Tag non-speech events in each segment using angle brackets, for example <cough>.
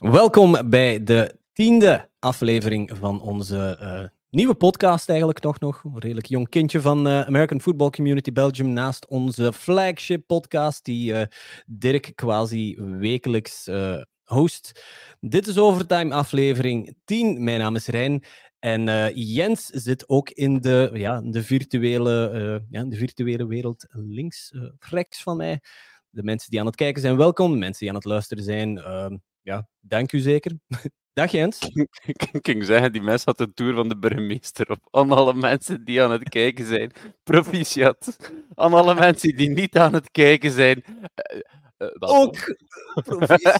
Welkom bij de tiende aflevering van onze uh, nieuwe podcast, eigenlijk nog. nog. Een redelijk jong kindje van uh, American Football Community Belgium. Naast onze flagship podcast, die uh, Dirk quasi wekelijks host. Dit is Overtime aflevering 10. Mijn naam is Rijn. En Jens zit ook in de, ja, de, virtuele, ja, de virtuele wereld links, rechts van mij. De mensen die aan het kijken zijn, welkom. De mensen die aan het luisteren zijn, ehm, ja, dank u zeker. <laughs> Dag Jens. <laughs> Ik ging zeggen, die mensen had een tour van de burgemeester op. Aan alle mensen die aan het kijken zijn. <laughs> Proficiat. Aan alle mensen die niet aan het kijken zijn. Uh, uh, ook proficiat.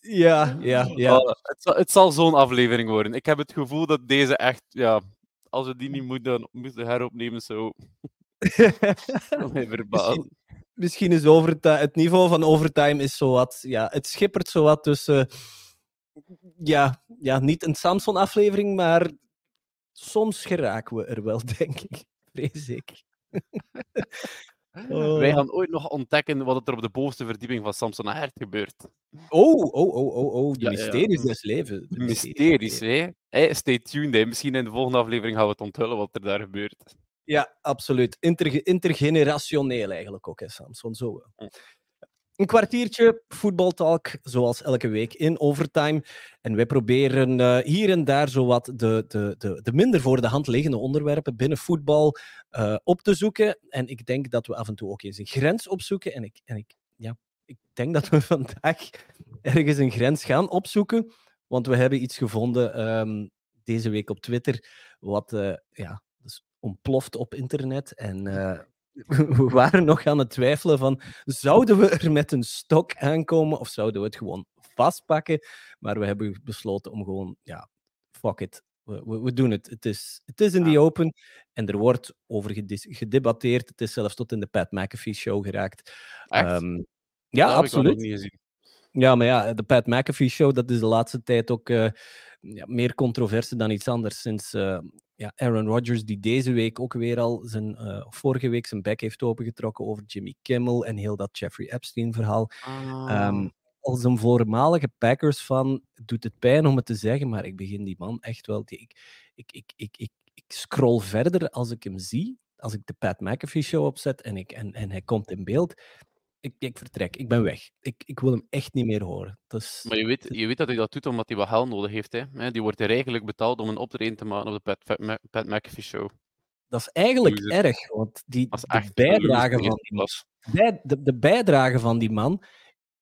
ja, ja, ja. Oh, het zal, het zal zo'n aflevering worden. Ik heb het gevoel dat deze echt, ja, als we die niet moeten, moeten heropnemen, zo. mij verbazen misschien is overtime, het niveau van overtime is zo wat, ja, het schippert zo wat tussen, ja, ja, niet een Samson-aflevering, maar soms geraken we er wel, <laughs> denk ik. Vrees ik. <laughs> Oh. Wij gaan ooit nog ontdekken wat er op de bovenste verdieping van Samson Hert gebeurt. Oh, oh, oh, oh, oh. De ja, mysteries ja. des levens. De mysteries, hè? Hey, stay tuned, hè. Misschien in de volgende aflevering gaan we het onthullen wat er daar gebeurt. Ja, absoluut. Inter intergenerationeel eigenlijk ook, hè, Samson. Zo. Een kwartiertje voetbaltalk, zoals elke week in overtime. En wij proberen uh, hier en daar zowat de, de, de, de minder voor de hand liggende onderwerpen binnen voetbal uh, op te zoeken. En ik denk dat we af en toe ook eens een grens opzoeken. En ik, en ik, ja, ik denk dat we <laughs> vandaag ergens een grens gaan opzoeken. Want we hebben iets gevonden um, deze week op Twitter, wat uh, ja, ontploft op internet. En uh, <laughs> we waren nog aan het twijfelen van, zouden we er met een stok aankomen of zouden we het gewoon vastpakken? Maar we hebben besloten om gewoon, ja, fuck it. We, we, we doen het. Het is, het is in die open en er wordt over gedebatteerd. Het is zelfs tot in de Pat McAfee show geraakt. Um, ja, absoluut. Ja, maar ja, de Pat McAfee show, dat is de laatste tijd ook uh, ja, meer controverse dan iets anders. Sinds uh, ja, Aaron Rodgers, die deze week ook weer al zijn, uh, vorige week zijn bek heeft opengetrokken over Jimmy Kimmel en heel dat Jeffrey Epstein-verhaal. Um, als een voormalige Packers-fan doet het pijn om het te zeggen, maar ik begin die man echt wel. Die, ik, ik, ik, ik, ik, ik scroll verder als ik hem zie, als ik de Pat McAfee show opzet en, ik, en, en hij komt in beeld ik, ik vertrek, ik ben weg. Ik, ik wil hem echt niet meer horen. Dus, maar je weet, je weet dat hij dat doet omdat hij wat geld nodig heeft. Hè? Die wordt er eigenlijk betaald om een optreden te maken op de Pat, Pat McAfee Show. Dat is eigenlijk erg, want die, de, bijdrage van die, bij, de, de bijdrage van die man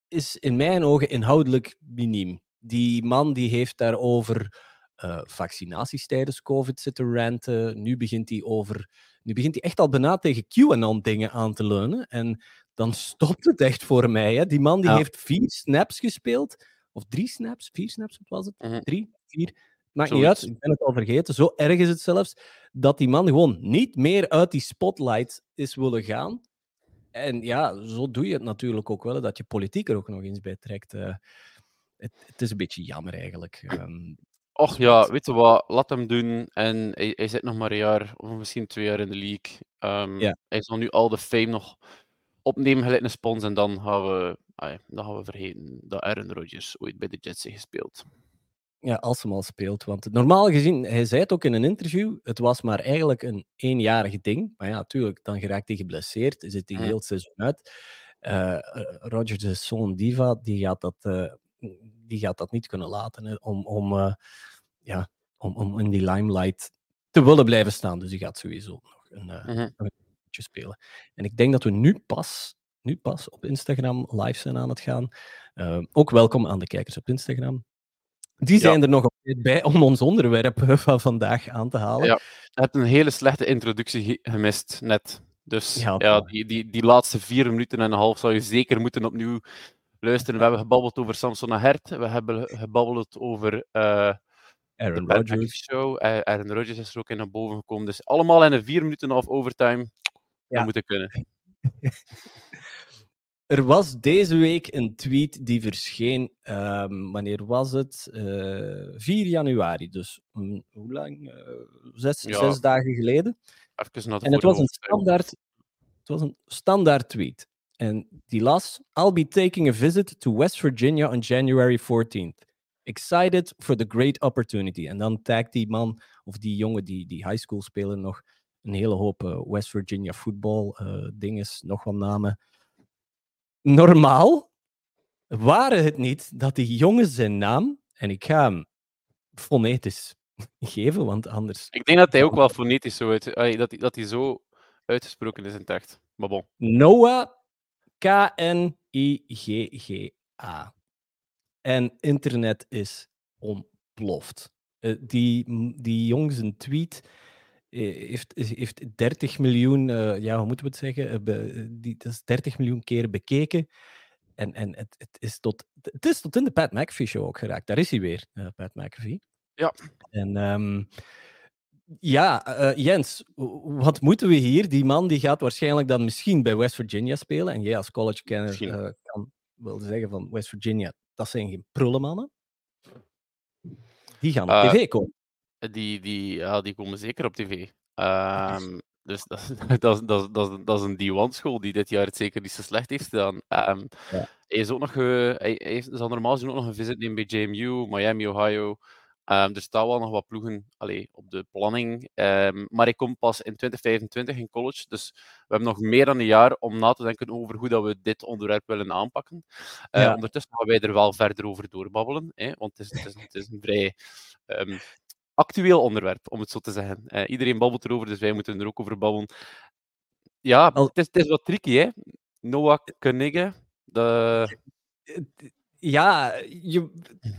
is in mijn ogen inhoudelijk miniem. Die man die heeft daarover uh, vaccinaties tijdens COVID zitten ranten. Nu begint hij over. Nu begint hij echt al bijna tegen QAnon dingen aan te leunen. En dan stopt het echt voor mij. Hè. Die man die heeft vier snaps gespeeld. Of drie snaps, vier snaps, wat was het? Mhm. Drie, vier. Maakt niet uit, ik ben het al vergeten. Zo erg is het zelfs dat die man gewoon niet meer uit die spotlight is willen gaan. En ja, zo doe je het natuurlijk ook wel, dat je politiek er ook nog eens bij trekt. Uh, het, het, is een beetje jammer eigenlijk. Um, <clears throat> Och ja, weet je wat, laat hem doen. En hij, hij zit nog maar een jaar, of misschien twee jaar in de league. Um, ja. Hij zal nu al de fame nog opnemen gelijk een spons en dan gaan we, dan gaan we vergeten dat Aaron Rodgers ooit bij de Jets heeft gespeeld. Ja, als hem al speelt. Want normaal gezien, hij zei het ook in een interview, het was maar eigenlijk een eenjarig ding. Maar ja, natuurlijk, dan geraakt hij geblesseerd, zit hij heel het seizoen uit. Uh, Rodgers' zoon Diva, die gaat dat, uh, die gaat dat niet kunnen laten hè, om, om, uh, ja, om, om in die limelight te willen blijven staan. Dus die gaat sowieso nog een, mm -hmm spelen. En ik denk dat we nu pas, nu pas op Instagram live zijn aan het gaan. Uh, ook welkom aan de kijkers op Instagram. Die zijn er nog bij om ons onderwerp <laughs> van vandaag aan te halen. Ja, je hebt een hele slechte introductie gemist net. Dus ja, ja die, die, die laatste vier minuten en een half zou je zeker moeten opnieuw luisteren. We hebben gebabbeld over Samson Hert. We hebben gebabbeld over uh, Aaron Rodgers. Show. Uh, Aaron Rodgers is er ook in naar boven gekomen. Dus allemaal in een vier minuten of overtime ja. moeten kunnen. <laughs> Er was deze week een tweet die verscheen. Um, wanneer was het? Uh, eh, 4 januari, dus um, hoe lang? Uh, zes, ja. zes, dagen geleden. Even naar de en het was, een standaard, het was een standaard tweet. En die las: I'll be taking a visit to West Virginia on January 14th. Excited for the great opportunity. En dan tagt die man of die jongen die, die high school spelen nog een hele hoop uh, West Virginia voetbal uh, dinges, nog wat namen. Normaal waren het niet dat die jongen zijn naam, en ik ga hem fonetisch <laughs> geven, want anders... Ik denk dat hij ook <laughs> wel fonetisch zo uit... Dat dat hij zo uitgesproken is in het echt. Maar bon. Noah K-N-I-G-G-A. En internet is ontploft. Uh, die, die jongens een tweet eh, heeft, heeft 30 miljoen, uh, ja, hoe moeten we het zeggen? die, dat is 30 miljoen keer bekeken. En, en het, het, is tot, het is tot in de Pat McAfee show ook geraakt. Daar is hij weer, Pat McAfee. Ja. En um, ja, uh, Jens, wat moeten we hier? Die man die gaat waarschijnlijk dan misschien bij West Virginia spelen. En jij als college-kenner uh, kan wel zeggen van West Virginia, dat zijn geen prullenmannen. Die gaan op tv komen. Die, die, ja, die komen zeker op tv. Um, dus dat, <laughs> dat, dat, dat, dat is een D1-school die dit jaar het zeker niet zo slecht heeft gedaan. Um, ja. Hij, is ook nog, hij, hij heeft, zal normaal gezien ook nog een visit nemen bij JMU, Miami, Ohio. Um, er staan wel nog wat ploegen allee, op de planning. Um, maar ik kom pas in 2025 in college. Dus we hebben nog meer dan een jaar om na te denken over hoe dat we dit onderwerp willen aanpakken. Uh, ja. Ondertussen gaan wij er wel verder over doorbabbelen. Hè, want het is, het is, het is een vrij um, actueel onderwerp, om het zo te zeggen. Uh, iedereen babbelt erover, dus wij moeten er ook over babbelen. Ja, het is, het is wat tricky, hè? Noah Koenig, de ja, je,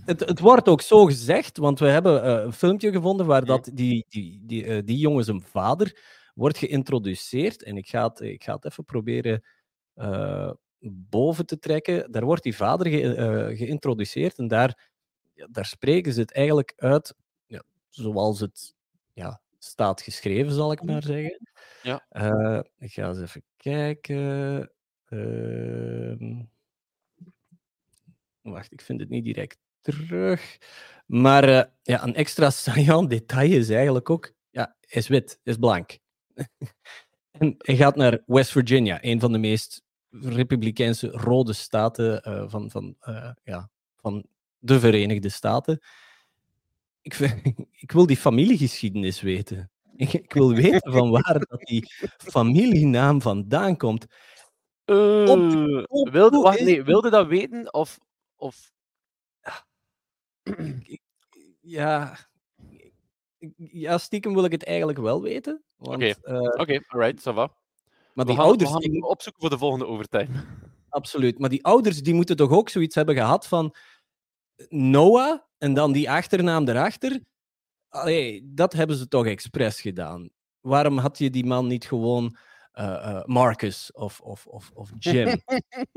het, het wordt ook zo gezegd, want we hebben uh, een filmpje gevonden waar dat die, die, die, uh, die jongen zijn vader wordt geïntroduceerd. En ik ga het, ik ga het even proberen uh, boven te trekken. Daar wordt die vader ge, geïntroduceerd en daar, ja, daar spreken ze het eigenlijk uit zoals het ja, staat geschreven, zal ik maar zeggen. Ja. ik ga eens even kijken. Ehm, Wacht, ik vind het niet direct terug. Maar uh, ja, een extra <laughs> saillant detail is eigenlijk ook... Ja, is wit, is blank. <laughs> en hij gaat naar West Virginia, een van de meest republikeinse rode staten uh, van, van, ja, van de Verenigde Staten. Ik, <laughs> ik wil die familiegeschiedenis weten. Ik, ik wil weten van waar dat die familienaam vandaan komt. Uh, op, wilde, wacht, nee, wilde dat weten? Of of. Ja. Ja, stiekem wil ik het eigenlijk wel weten. Oké, okay. uh, okay, alright, ça va. Maar die ouders. We gaan opzoeken voor de volgende overtime. Absoluut. Maar die ouders die moeten toch ook zoiets hebben gehad van. Noah en dan die achternaam erachter. Allee, dat hebben ze toch expres gedaan. Waarom had je die man niet gewoon uh, uh, Marcus of, of, of, of Jim?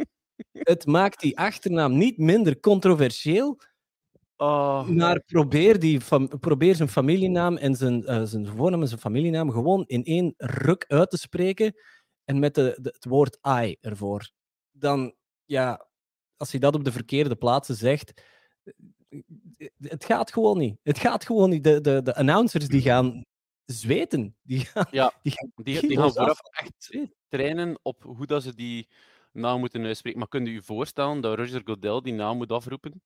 <laughs> het maakt die achternaam niet minder controversieel. Oh. Maar probeer, die probeer zijn familienaam en zijn, uh, zijn voornaam en zijn familienaam gewoon in één ruk uit te spreken. En met de, de, het woord I ervoor. Dan, ja, als je dat op de verkeerde plaatsen zegt. Het gaat gewoon niet. Het gaat gewoon niet. De, de, de announcers die gaan zweten. Die gaan, ja, <laughs> die, die, die gaan vooraf echt trainen op hoe dat ze die naam moeten uitspreken. Maar kunt u je voorstellen dat Roger Goodell die naam moet afroepen?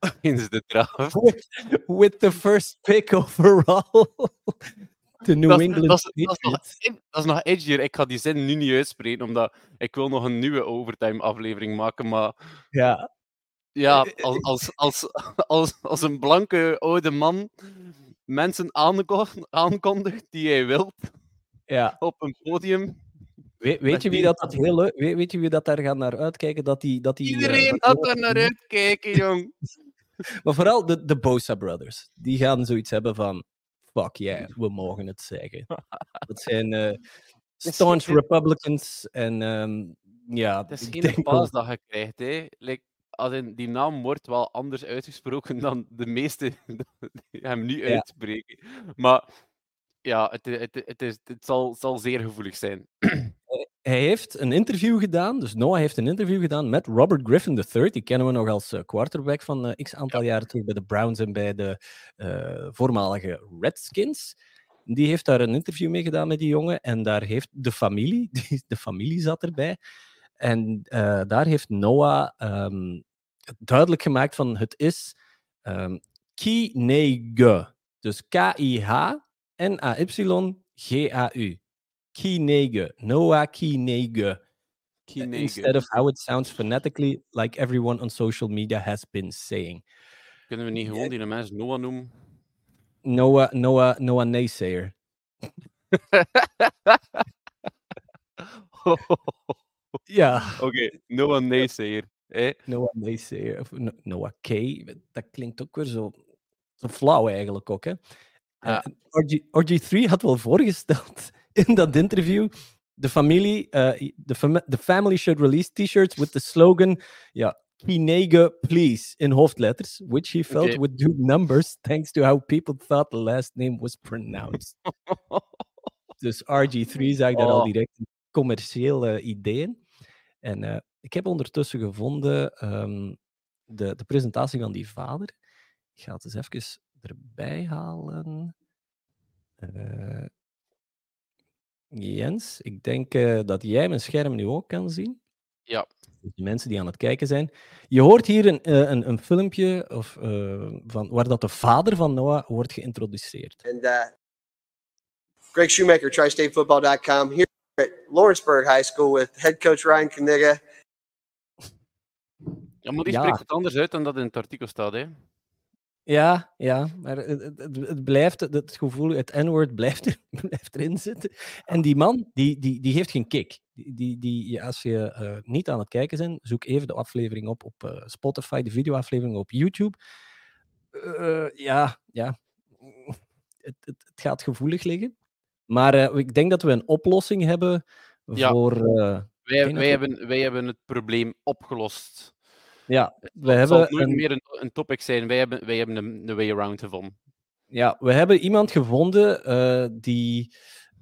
<laughs> In de draft. With, with the first pick overall. <laughs> The New dat, England dat, is, dat, is nog, dat is nog edgier. Ik ga die zin nu niet uitspreken, omdat ik wil nog een nieuwe overtime aflevering maken. Maar ja, ja als, als, als, als, als een blanke oude man mensen aankondigt die hij wilt ja. op een podium, Weet, weet je wie dat, dat heel leuk... Weet, weet, je wie dat daar gaat naar uitkijken? Dat die, dat die, Iedereen uh, gaat daar naar uitkijken, jong. <laughs> maar vooral de, de Bosa Brothers. Die gaan zoiets hebben van... Fuck yeah, we mogen het zeggen. <laughs> Dat zijn uh, staunch Republicans en um, ja... Het is geen paas dat je krijgt, hè. Like, als in, die naam wordt wel anders uitgesproken dan de meeste <laughs> hem nu ja. uitspreken. Maar ja, het, het, het, is, het zal, zal zeer gevoelig zijn. <clears throat> Hij heeft een interview gedaan, dus Noah heeft een interview gedaan met Robert Griffin III. Die kennen we nog als uh, quarterback van uh, x aantal ja. jaren terug bij de Browns en bij de uh, voormalige Redskins. Die heeft daar een interview mee gedaan met die jongen en daar heeft de familie, <laughs> die, de familie zat erbij. En daar heeft Noah ehm, duidelijk gemaakt van het is um, Kinege. Dus K-I-H-N-A-Y-G-A-U. Kinege. Noah Kinege. Instead of how it sounds phonetically, like everyone on social media has been saying. Kunnen we niet gewoon die mens Noah noemen? Noah, Noah, Noah Naysayer. <laughs> <laughs> ja. Oké, okay. Noah Naysayer. Eh? Noah Naysayer. Of Noah K. Dat klinkt ook weer zo, zo flauw eigenlijk ook. Hè? Ja. Uh, RG, RG3 had wel voorgesteld <laughs> in dat interview de familie, uh, the, fam the family should release t-shirts with the slogan, ja, Kinege, please, in hoofdletters, which he felt okay. would do numbers thanks to how people thought the last name was pronounced. <laughs> dus RG3 zag daar oh. al direct commerciële ideeën. En uh, ik heb ondertussen gevonden um, de, de presentatie van die vader. Ik ga het eens even erbij halen. Uh, Jens, ik denk uh, dat jij mijn scherm nu ook kan zien. Ja. De mensen die aan het kijken zijn. Je hoort hier een, uh, een, een filmpje of, uh, van, waar dat de vader van Noah wordt geïntroduceerd. And uh, Greg Shoemaker, tristatefootball.com, here at Lawrenceburg High School with head coach Ryan Kniga. Ja, maar die spreekt het anders uit dan dat in het artikel staat, hè? Ja, ja, maar het, het, het blijft, het gevoel, het N-woord <laughs> blijft, er, blijft erin zitten. En die man, die, die, die heeft geen kick. Die, die, die, als je uh, niet aan het kijken bent, zoek even de aflevering op op uh, Spotify, de videoaflevering op YouTube. Uh, ja, ja. <laughs> Het, het, het, gaat gevoelig liggen. Maar ik denk dat we een oplossing hebben voor... wij, wij, hebben, wij hebben het probleem opgelost. Ja, we het hebben. Het een... meer een, een, topic zijn. Wij hebben, wij hebben een, een way around gevonden. Ja, we hebben iemand gevonden uh, die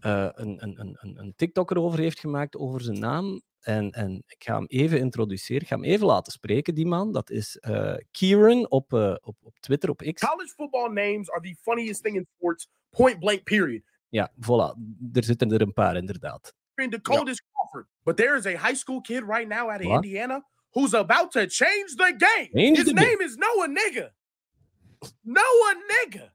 uh, een, een, een, een TikTok erover heeft gemaakt over zijn naam. En, en ik ga hem even introduceren. Ik ga hem even laten spreken, die man. Dat is uh, Kieran op, op, op Twitter, op X. College football names are the funniest thing in sports, point blank, period. Ja, voilà. Er zitten er een paar, inderdaad. In the coldest ja. Crawford. But there is a high school kid right now out of What? Indiana who's about to change the game. Change His the name game. is Noah Nigga. Noah Nigga.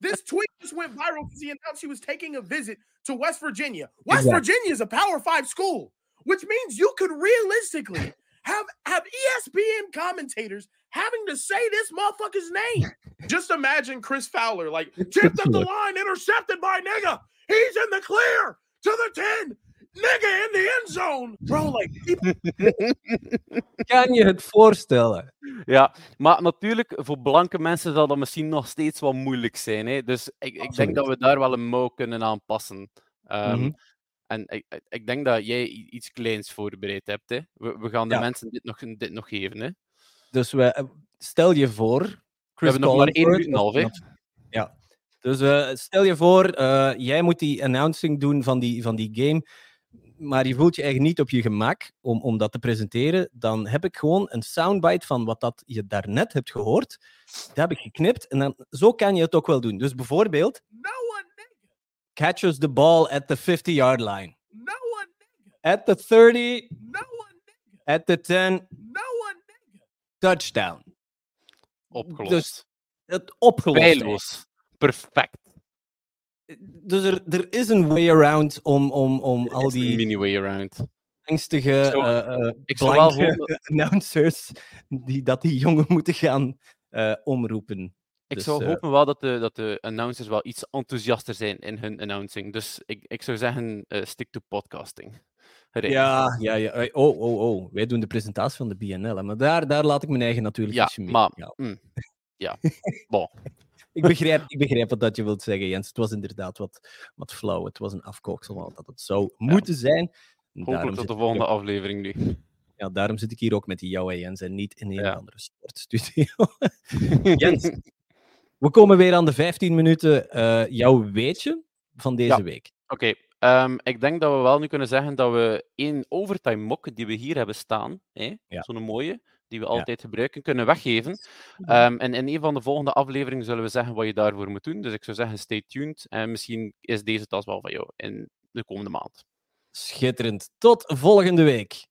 This tweet just went viral because he announced he was taking a visit to West Virginia. West exactly. Virginia is a Power Five school, which means you could realistically have have ESPN commentators having to say this motherfucker's name. <laughs> Just imagine Chris Fowler like tipped up the line, intercepted by Nigga. He's in the clear to the 10. nigga in the end zone. Bro, like... <laughs> kan je het voorstellen? Ja, maar natuurlijk, voor blanke mensen zal dat misschien nog steeds wat moeilijk zijn. Hè? Dus ik, ik denk dat we daar wel een mouw kunnen aanpassen. Um, mm -hmm. En ik, ik, denk dat jij iets kleins voorbereid hebt. Hè? We, we gaan de ja. mensen dit nog, dit nog geven. Hè? Dus we, eh, stel je voor... Chris we hebben nog maar één minuut en half, hè? Ja. Dus uh, stel je voor, uh, jij moet die announcing doen van die, van die game maar je voelt je eigenlijk niet op je gemak om, om dat te presenteren, dan heb ik gewoon een soundbite van wat dat je daarnet hebt gehoord. Dat heb ik geknipt en dan, zo kan je het ook wel doen. Dus bijvoorbeeld... No one catches the ball at the 50-yard line. No one at the 30. No one at the 10. No one touchdown. Opgelost. Dus het opgelost. Perfect dus er, er is een way around om, om, om al die. Een mini way around. Angstige ik zou, uh, ik zou wel <laughs> announcers die dat die jongen moeten gaan uh, omroepen. Ik dus, zou hopen wel dat de, dat de announcers wel iets enthousiaster zijn in hun announcing. Dus ik, ik zou zeggen, uh, stick to podcasting. Ja, ja, ja. Oh, oh, oh. Wij doen de presentatie van de BNL. Maar daar, daar laat ik mijn eigen natuurlijk ja, mee. Maar, ja, mm, <laughs> ja. bon ik, begrijp, ik begrijp wat dat je wilt zeggen, Jens. Het was inderdaad wat, wat flauw. Het was een afkooksel van dat het zou ja. moeten zijn. Hopelijk tot de volgende ook... aflevering nu. Ja, daarom zit ik hier ook met jou, Jens, en niet in een andere sportstudio. <laughs> Jens, <laughs> we komen weer aan de 15 minuten uh, jouw weetje van deze ja. week. Oké, okay. um, ik denk dat we wel nu kunnen zeggen dat we één overtime mok die we hier hebben staan, ja. zo'n mooie, die we altijd ja. gebruiken, kunnen weggeven. Um, en in een van de volgende afleveringen zullen we zeggen wat je daarvoor moet doen. Dus ik zou zeggen, stay tuned. En misschien is deze tas wel van jou in de komende maand. Schitterend. Tot volgende week.